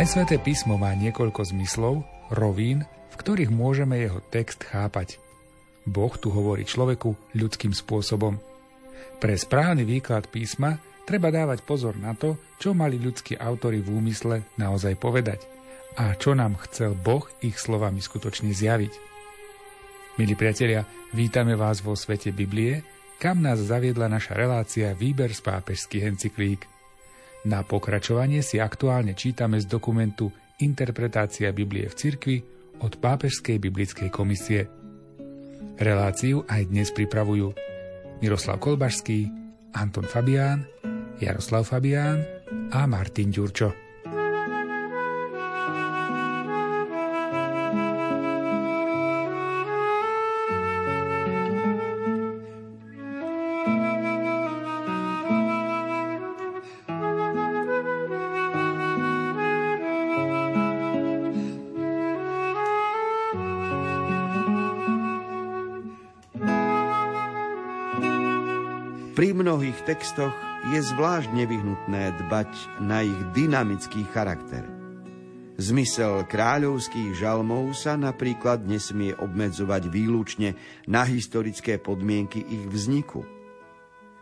Aj sväté písmo má niekoľko zmyslov, rovín, v ktorých môžeme jeho text chápať. Boh tu hovorí človeku ľudským spôsobom. Pre správny výklad písma treba dávať pozor na to, čo mali ľudskí autory v úmysle naozaj povedať a čo nám chcel Boh ich slovami skutočne zjaviť. Milí priatelia, vítame vás vo svete Biblie, kam nás zaviedla naša relácia Výber z pápežských encyklík. Na pokračovanie si aktuálne čítame z dokumentu Interpretácia Biblie v cirkvi od Pápežskej biblickej komisie. Reláciu aj dnes pripravujú Miroslav Kolbašský, Anton Fabián, Jaroslav Fabián a Martin Ďurčo. Mnohých textoch je zvlášť nevyhnutné dbať na ich dynamický charakter. Zmysel kráľovských žalmov sa napríklad nesmie obmedzovať výlučne na historické podmienky ich vzniku.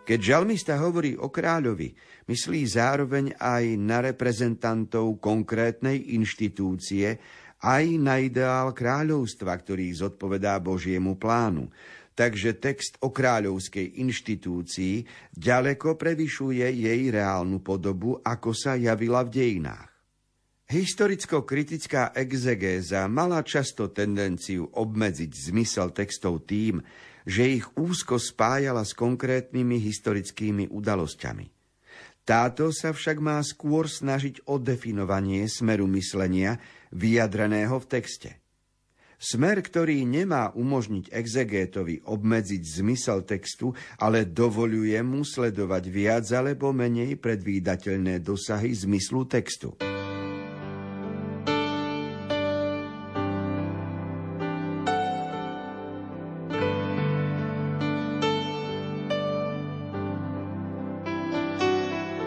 Keď žalmista hovorí o kráľovi, myslí zároveň aj na reprezentantov konkrétnej inštitúcie, aj na ideál kráľovstva, ktorý zodpovedá Božiemu plánu, takže text o kráľovskej inštitúcii ďaleko prevyšuje jej reálnu podobu, ako sa javila v dejinách. Historicko-kritická exegéza mala často tendenciu obmedziť zmysel textov tým, že ich úzko spájala s konkrétnymi historickými udalosťami. Táto sa však má skôr snažiť o definovanie smeru myslenia vyjadreného v texte – Smer, ktorý nemá umožniť exegétovi obmedziť zmysel textu, ale dovoluje mu sledovať viac alebo menej predvídateľné dosahy zmyslu textu.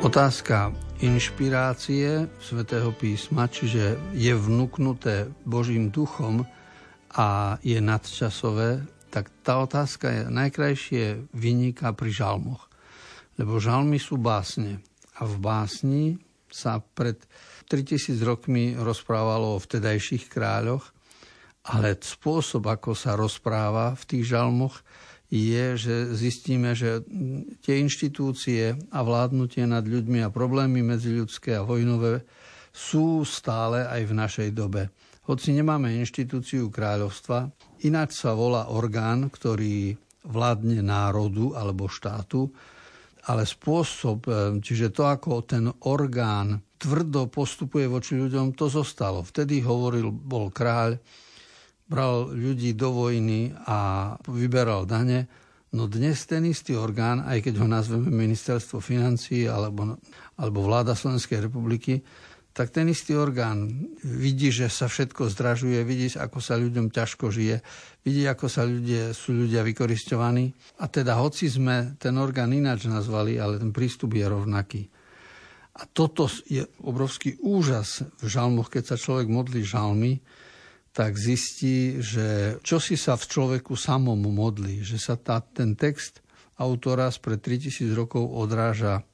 Otázka inšpirácie svätého písma, čiže je vnúknuté Božím duchom, a je nadčasové, tak tá otázka je najkrajšie vyniká pri žalmoch. Lebo žalmy sú básne. A v básni sa pred 3000 rokmi rozprávalo o vtedajších kráľoch, ale spôsob, ako sa rozpráva v tých žalmoch, je, že zistíme, že tie inštitúcie a vládnutie nad ľuďmi a problémy medziľudské a vojnové sú stále aj v našej dobe. Hoci nemáme inštitúciu kráľovstva, ináč sa volá orgán, ktorý vládne národu alebo štátu, ale spôsob, e, čiže to, ako ten orgán tvrdo postupuje voči ľuďom, to zostalo. Vtedy hovoril, bol kráľ, bral ľudí do vojny a vyberal dane. No dnes ten istý orgán, aj keď ho nazveme ministerstvo financí alebo, alebo vláda Slovenskej republiky, tak ten istý orgán vidí, že sa všetko zdražuje, vidí, ako sa ľuďom ťažko žije, vidí, ako sa ľudia, sú ľudia vykoristovaní. A teda hoci sme ten orgán ináč nazvali, ale ten prístup je rovnaký. A toto je obrovský úžas v žalmoch, keď sa človek modlí žalmy, tak zistí, že čo si sa v človeku samom modlí, že sa tá, ten text autora spred 3000 rokov odráža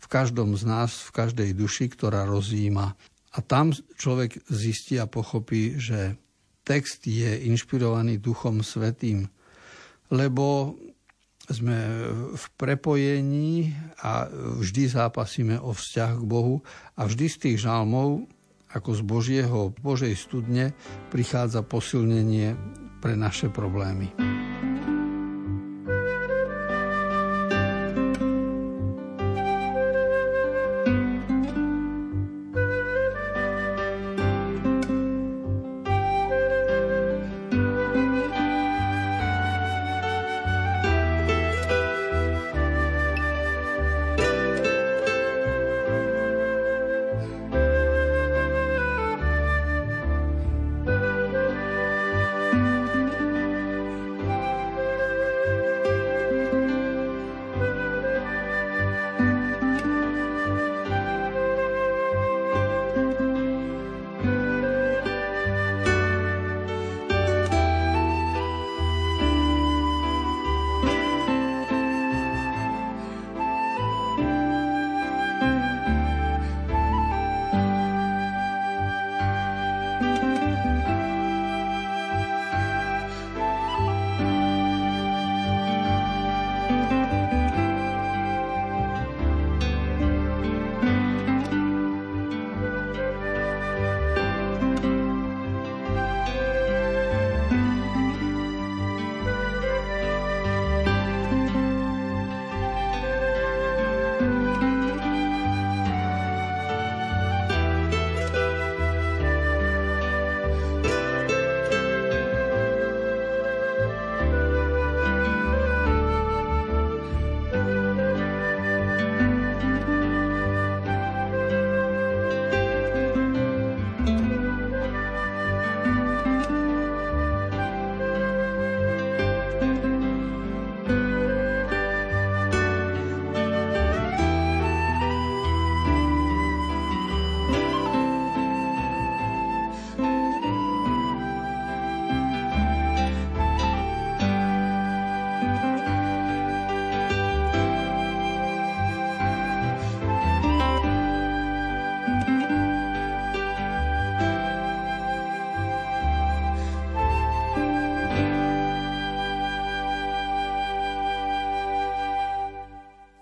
v každom z nás, v každej duši, ktorá rozjíma. A tam človek zistí a pochopí, že text je inšpirovaný Duchom Svetým, lebo sme v prepojení a vždy zápasíme o vzťah k Bohu a vždy z tých žalmov, ako z Božieho, Božej studne, prichádza posilnenie pre naše problémy.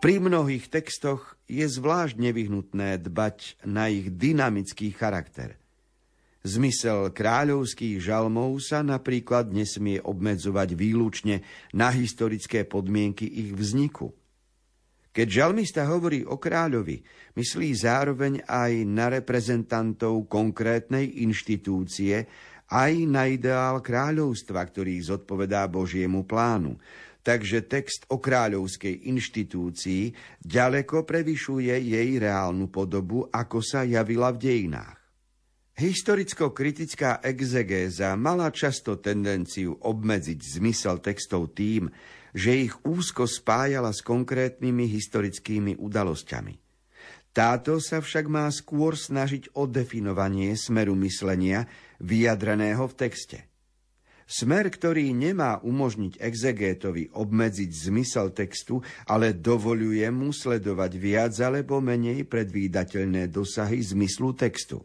Pri mnohých textoch je zvlášť nevyhnutné dbať na ich dynamický charakter. Zmysel kráľovských žalmov sa napríklad nesmie obmedzovať výlučne na historické podmienky ich vzniku. Keď žalmista hovorí o kráľovi, myslí zároveň aj na reprezentantov konkrétnej inštitúcie, aj na ideál kráľovstva, ktorý zodpovedá Božiemu plánu, takže text o kráľovskej inštitúcii ďaleko prevyšuje jej reálnu podobu, ako sa javila v dejinách. Historicko-kritická exegéza mala často tendenciu obmedziť zmysel textov tým, že ich úzko spájala s konkrétnymi historickými udalosťami. Táto sa však má skôr snažiť o definovanie smeru myslenia vyjadreného v texte. Smer, ktorý nemá umožniť exegétovi obmedziť zmysel textu, ale dovoluje mu sledovať viac alebo menej predvídateľné dosahy zmyslu textu.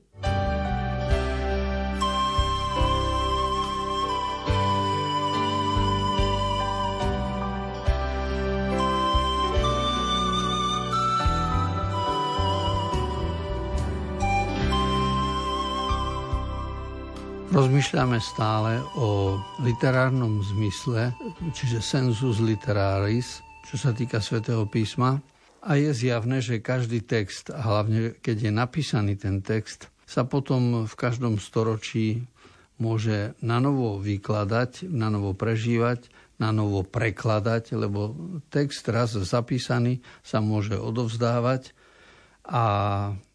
Rozmýšľame stále o literárnom zmysle, čiže sensus literaris, čo sa týka svätého písma. A je zjavné, že každý text, a hlavne keď je napísaný ten text, sa potom v každom storočí môže na novo vykladať, na novo prežívať, na novo prekladať, lebo text raz zapísaný sa môže odovzdávať a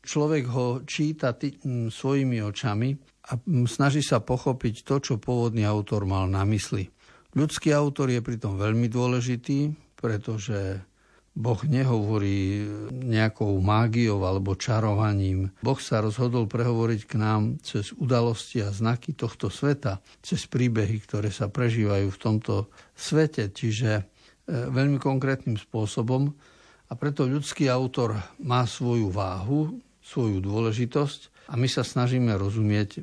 človek ho číta tý, svojimi očami a snaží sa pochopiť to, čo pôvodný autor mal na mysli. Ľudský autor je pritom veľmi dôležitý, pretože Boh nehovorí nejakou mágiou alebo čarovaním. Boh sa rozhodol prehovoriť k nám cez udalosti a znaky tohto sveta, cez príbehy, ktoré sa prežívajú v tomto svete, čiže e, veľmi konkrétnym spôsobom. A preto ľudský autor má svoju váhu, svoju dôležitosť a my sa snažíme rozumieť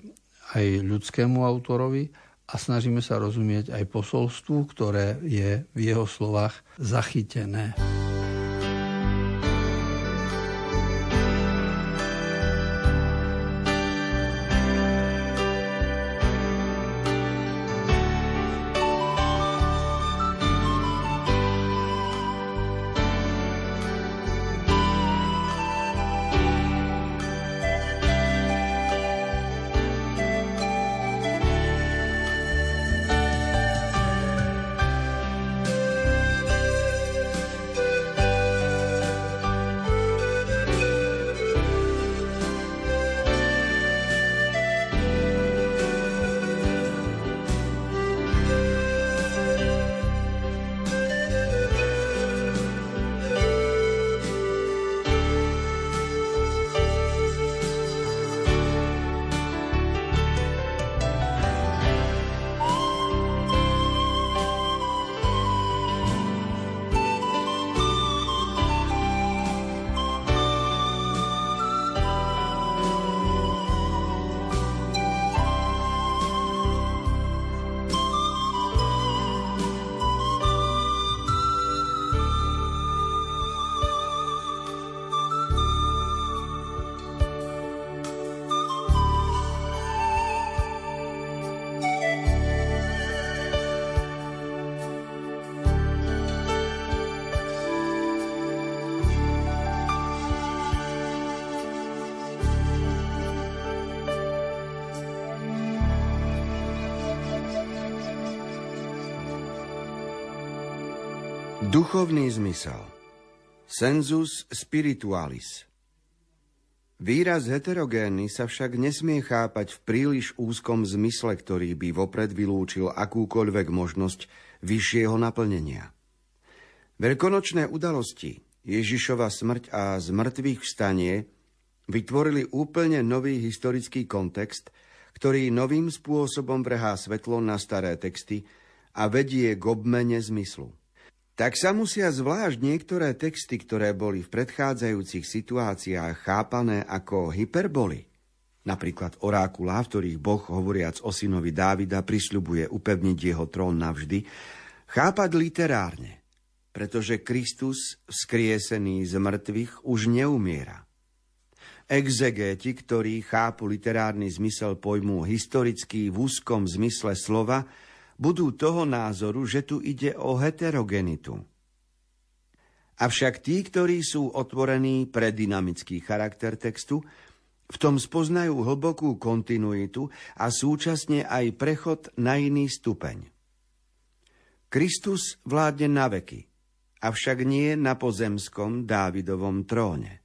aj ľudskému autorovi a snažíme sa rozumieť aj posolstvu, ktoré je v jeho slovách zachytené. Duchovný zmysel. Sensus spiritualis. Výraz heterogénny sa však nesmie chápať v príliš úzkom zmysle, ktorý by vopred vylúčil akúkoľvek možnosť vyššieho naplnenia. Veľkonočné udalosti, Ježišova smrť a zmrtvých vstanie vytvorili úplne nový historický kontext, ktorý novým spôsobom vrhá svetlo na staré texty a vedie k obmene zmyslu tak sa musia zvlášť niektoré texty, ktoré boli v predchádzajúcich situáciách chápané ako hyperboly, napríklad orákula, v ktorých Boh, hovoriac o synovi Dávida, prisľubuje upevniť jeho trón navždy, chápať literárne. pretože Kristus, vzkriesený z mŕtvych, už neumiera. Exegéti, ktorí chápu literárny zmysel pojmu historický v úzkom zmysle slova, budú toho názoru, že tu ide o heterogenitu. Avšak tí, ktorí sú otvorení pre dynamický charakter textu, v tom spoznajú hlbokú kontinuitu a súčasne aj prechod na iný stupeň. Kristus vládne na veky, avšak nie na pozemskom Dávidovom tróne.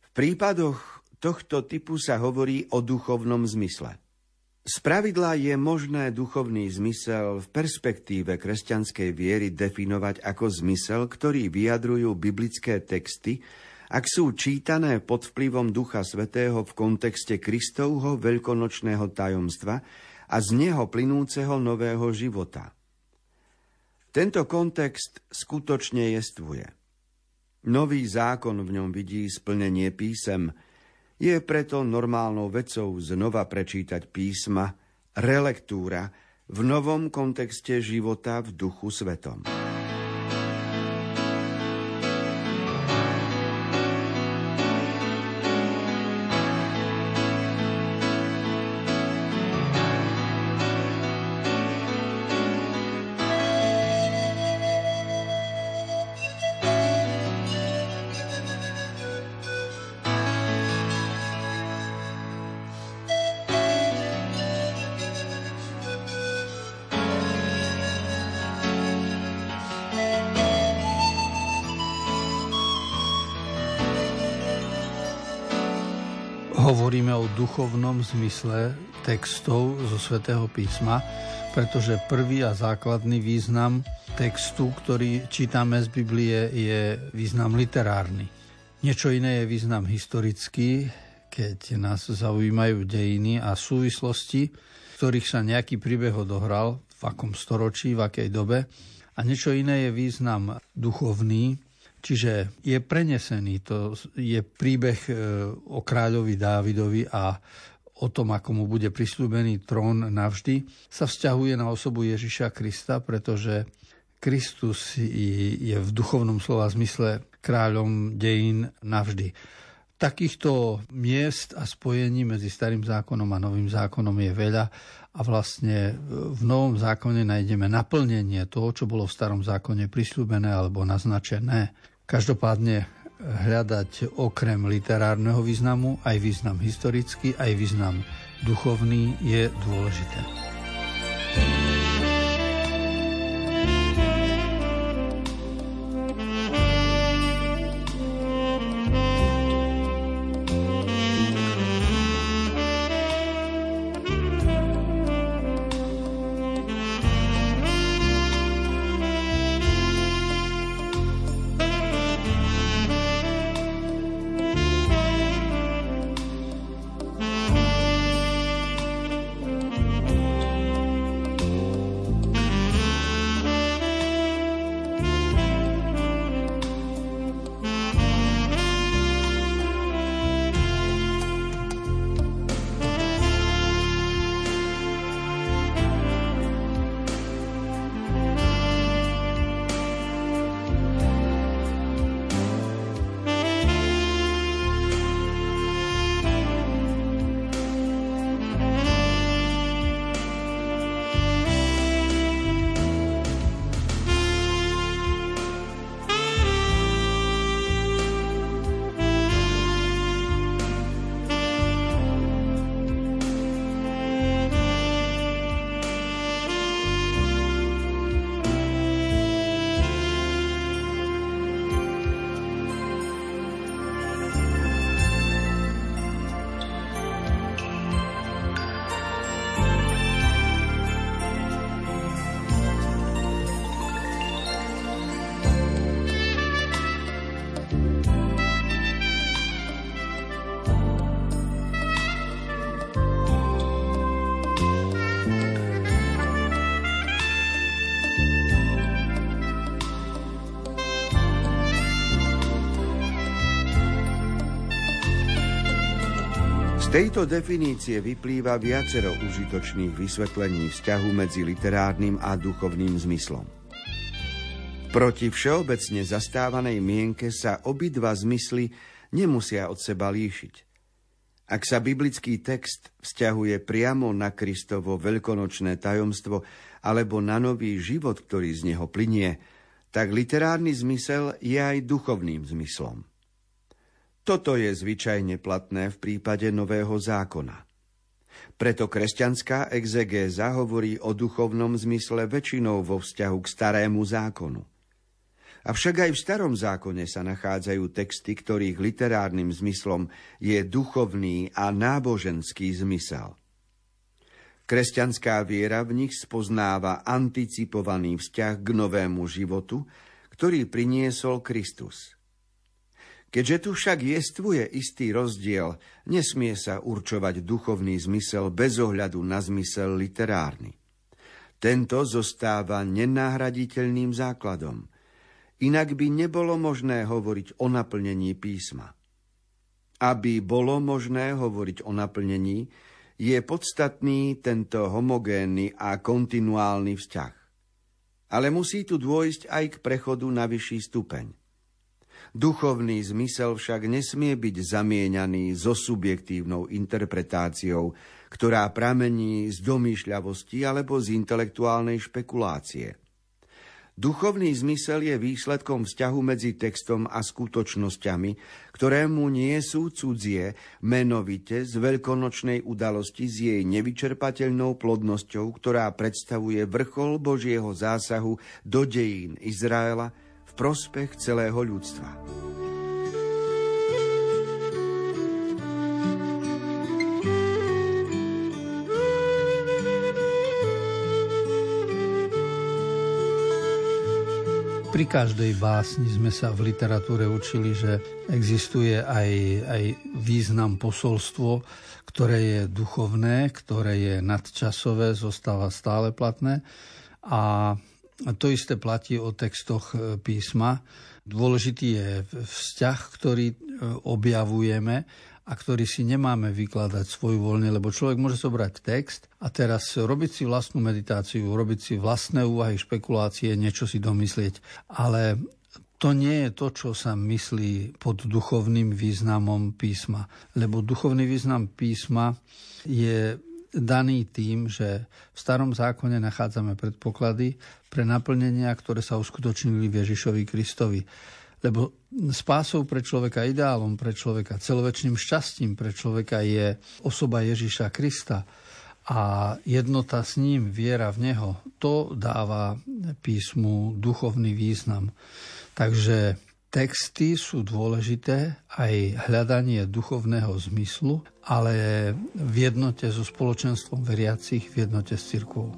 V prípadoch tohto typu sa hovorí o duchovnom zmysle. Spravidla je možné duchovný zmysel v perspektíve kresťanskej viery definovať ako zmysel, ktorý vyjadrujú biblické texty, ak sú čítané pod vplyvom Ducha Svetého v kontexte Kristovho veľkonočného tajomstva a z neho plynúceho nového života. Tento kontext skutočne jestvuje. Nový zákon v ňom vidí splnenie písem, je preto normálnou vecou znova prečítať písma, relektúra v novom kontexte života v duchu svetom. Duchovnom zmysle textov zo svätého písma, pretože prvý a základný význam textu, ktorý čítame z Biblie, je význam literárny. Niečo iné je význam historický, keď nás zaujímajú dejiny a súvislosti, v ktorých sa nejaký príbeh odohral, v akom storočí, v akej dobe. A niečo iné je význam duchovný, Čiže je prenesený, to je príbeh e, o kráľovi Dávidovi a o tom, ako mu bude prislúbený trón navždy, sa vzťahuje na osobu Ježiša Krista, pretože Kristus je v duchovnom slova zmysle kráľom dejín navždy. Takýchto miest a spojení medzi starým zákonom a novým zákonom je veľa a vlastne v novom zákone nájdeme naplnenie toho, čo bolo v starom zákone prislúbené alebo naznačené. Každopádne hľadať okrem literárneho významu aj význam historický, aj význam duchovný je dôležité. Tejto definície vyplýva viacero užitočných vysvetlení vzťahu medzi literárnym a duchovným zmyslom. Proti všeobecne zastávanej mienke sa obidva zmysly nemusia od seba líšiť. Ak sa biblický text vzťahuje priamo na Kristovo veľkonočné tajomstvo alebo na nový život, ktorý z neho plinie, tak literárny zmysel je aj duchovným zmyslom. Toto je zvyčajne platné v prípade Nového zákona. Preto kresťanská exegéza hovorí o duchovnom zmysle väčšinou vo vzťahu k starému zákonu. Avšak aj v starom zákone sa nachádzajú texty, ktorých literárnym zmyslom je duchovný a náboženský zmysel. Kresťanská viera v nich spoznáva anticipovaný vzťah k novému životu, ktorý priniesol Kristus. Keďže tu však jestvuje istý rozdiel, nesmie sa určovať duchovný zmysel bez ohľadu na zmysel literárny. Tento zostáva nenahraditeľným základom – Inak by nebolo možné hovoriť o naplnení písma. Aby bolo možné hovoriť o naplnení, je podstatný tento homogénny a kontinuálny vzťah. Ale musí tu dôjsť aj k prechodu na vyšší stupeň. Duchovný zmysel však nesmie byť zamieňaný so subjektívnou interpretáciou, ktorá pramení z domýšľavosti alebo z intelektuálnej špekulácie – Duchovný zmysel je výsledkom vzťahu medzi textom a skutočnosťami, ktoré mu nie sú cudzie, menovite z veľkonočnej udalosti s jej nevyčerpateľnou plodnosťou, ktorá predstavuje vrchol Božieho zásahu do dejín Izraela prospech celého ľudstva. Pri každej básni sme sa v literatúre učili, že existuje aj, aj význam posolstvo, ktoré je duchovné, ktoré je nadčasové, zostáva stále platné. A to isté platí o textoch e, písma. Dôležitý je vzťah, ktorý e, objavujeme a ktorý si nemáme vykladať svoj voľne, lebo človek môže zobrať text a teraz robiť si vlastnú meditáciu, robiť si vlastné úvahy, špekulácie, niečo si domyslieť. Ale to nie je to, čo sa myslí pod duchovným významom písma. Lebo duchovný význam písma je daný tým, že v starom zákone nachádzame predpoklady pre naplnenia, ktoré sa uskutočnili v Ježišovi Kristovi. Lebo spásou pre človeka, ideálom pre človeka, celovečným šťastím pre človeka je osoba Ježiša Krista a jednota s ním, viera v Neho, to dáva písmu duchovný význam. Takže texty sú dôležité, aj hľadanie duchovného zmyslu, ale v jednote so spoločenstvom veriacich, v jednote s cirkvou.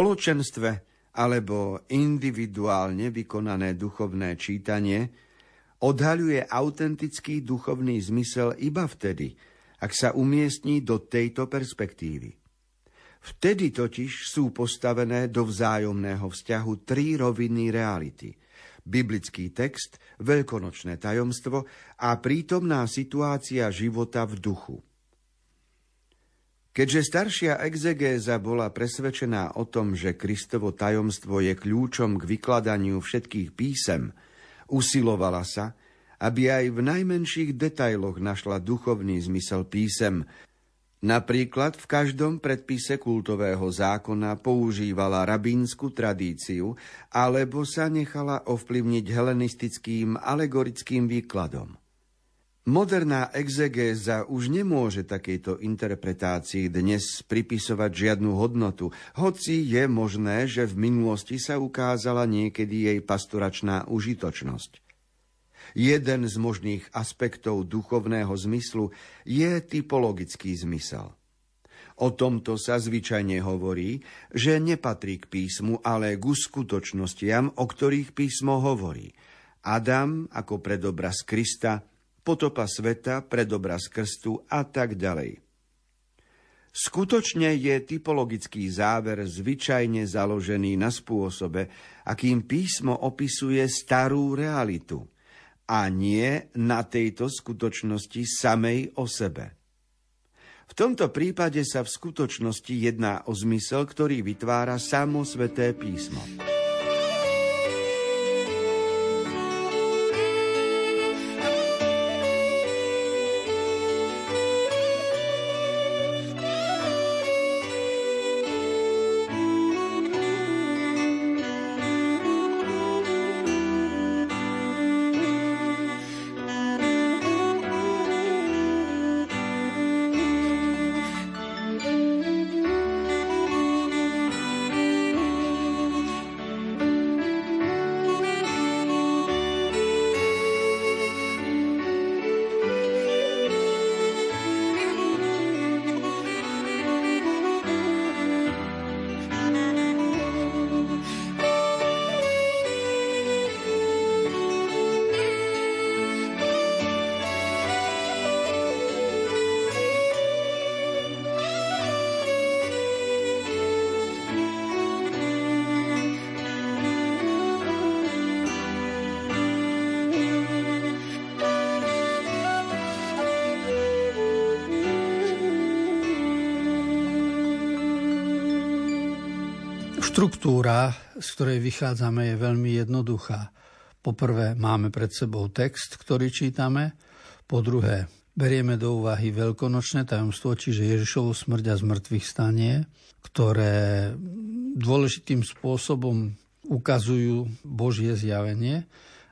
Spoločenstve alebo individuálne vykonané duchovné čítanie odhaľuje autentický duchovný zmysel iba vtedy, ak sa umiestní do tejto perspektívy. Vtedy totiž sú postavené do vzájomného vzťahu tri roviny reality. Biblický text, veľkonočné tajomstvo a prítomná situácia života v duchu. Keďže staršia exegéza bola presvedčená o tom, že Kristovo tajomstvo je kľúčom k vykladaniu všetkých písem, usilovala sa, aby aj v najmenších detailoch našla duchovný zmysel písem, Napríklad v každom predpise kultového zákona používala rabínsku tradíciu alebo sa nechala ovplyvniť helenistickým alegorickým výkladom. Moderná exegéza už nemôže takejto interpretácii dnes pripisovať žiadnu hodnotu, hoci je možné, že v minulosti sa ukázala niekedy jej pastoračná užitočnosť. Jeden z možných aspektov duchovného zmyslu je typologický zmysel. O tomto sa zvyčajne hovorí, že nepatrí k písmu, ale k skutočnostiam, o ktorých písmo hovorí. Adam ako predobraz Krista, potopa sveta, predobraz krstu a tak ďalej. Skutočne je typologický záver zvyčajne založený na spôsobe, akým písmo opisuje starú realitu – a nie na tejto skutočnosti samej o sebe. V tomto prípade sa v skutočnosti jedná o zmysel, ktorý vytvára samo sveté písmo. Štruktúra, z ktorej vychádzame, je veľmi jednoduchá. Poprvé máme pred sebou text, ktorý čítame. Po druhé, berieme do úvahy veľkonočné tajomstvo, čiže Ježišovu smrť a zmrtvých stanie, ktoré dôležitým spôsobom ukazujú Božie zjavenie.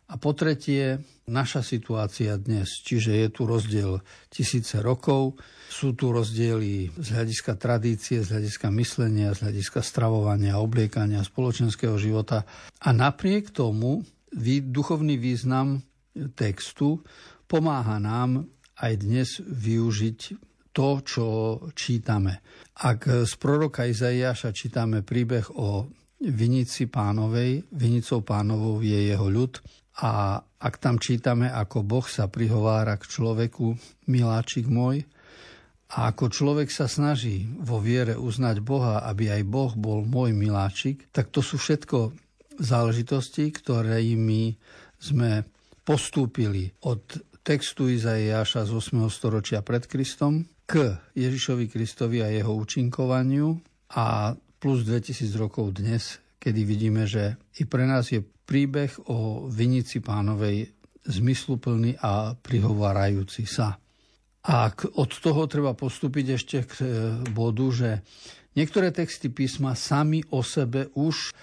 A po tretie, naša situácia dnes, čiže je tu rozdiel tisíce rokov, sú tu rozdiely z hľadiska tradície, z hľadiska myslenia, z hľadiska stravovania, obliekania, spoločenského života. A napriek tomu duchovný význam textu pomáha nám aj dnes využiť to, čo čítame. Ak z proroka Izaiáša čítame príbeh o vinici pánovej, vinicou pánovou je jeho ľud, a ak tam čítame, ako Boh sa prihovára k človeku, miláčik môj, a ako človek sa snaží vo viere uznať Boha, aby aj Boh bol môj miláčik, tak to sú všetko záležitosti, ktoré my sme postúpili od textu Izaiáša z 8. storočia pred Kristom k Ježišovi Kristovi a jeho účinkovaniu a plus 2000 rokov dnes, kedy vidíme, že i pre nás je príbeh o vinici pánovej zmysluplný a prihovarajúci sa. A od toho treba postúpiť ešte k e, bodu, že niektoré texty písma sami o sebe už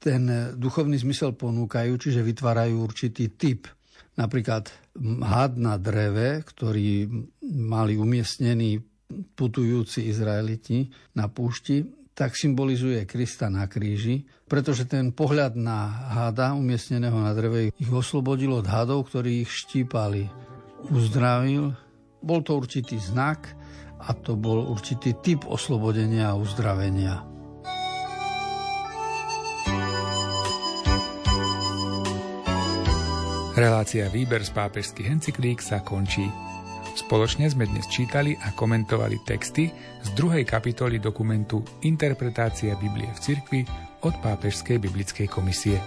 ten duchovný zmysel ponúkajú, čiže vytvárajú určitý typ. Napríklad had na dreve, ktorý mali umiestnený putujúci Izraeliti na púšti, tak symbolizuje Krista na kríži, pretože ten pohľad na hada umiestneného na dreve ich oslobodil od hadov, ktorí ich štípali. Uzdravil. Bol to určitý znak a to bol určitý typ oslobodenia a uzdravenia. Relácia Výber z pápežských encyklík sa končí. Spoločne sme dnes čítali a komentovali texty z druhej kapitoly dokumentu Interpretácia Biblie v cirkvi od Pápežskej biblickej komisie.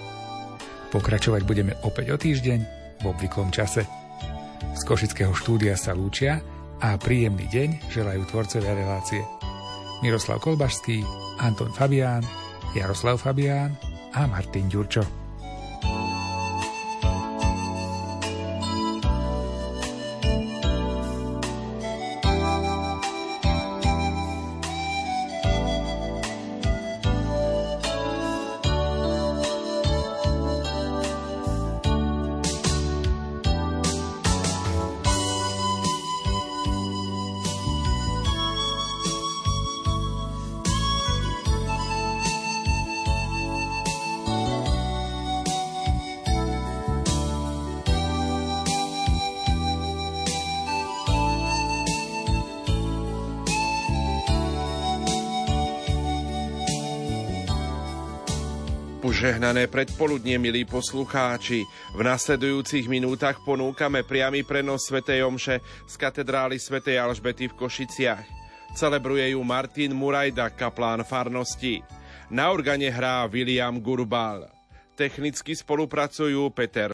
Pokračovať budeme opäť o týždeň v obvyklom čase. Z Košického štúdia sa lúčia a príjemný deň želajú tvorcovia relácie. Miroslav Kolbašský, Anton Fabián, Jaroslav Fabián a Martin Ďurčo. Požehnané predpoludne, milí poslucháči. V nasledujúcich minútach ponúkame priamy prenos Sv. Omše z katedrály Sv. Alžbety v Košiciach. Celebruje ju Martin Murajda, kaplán farnosti. Na organe hrá William Gurbal. Technicky spolupracujú Peter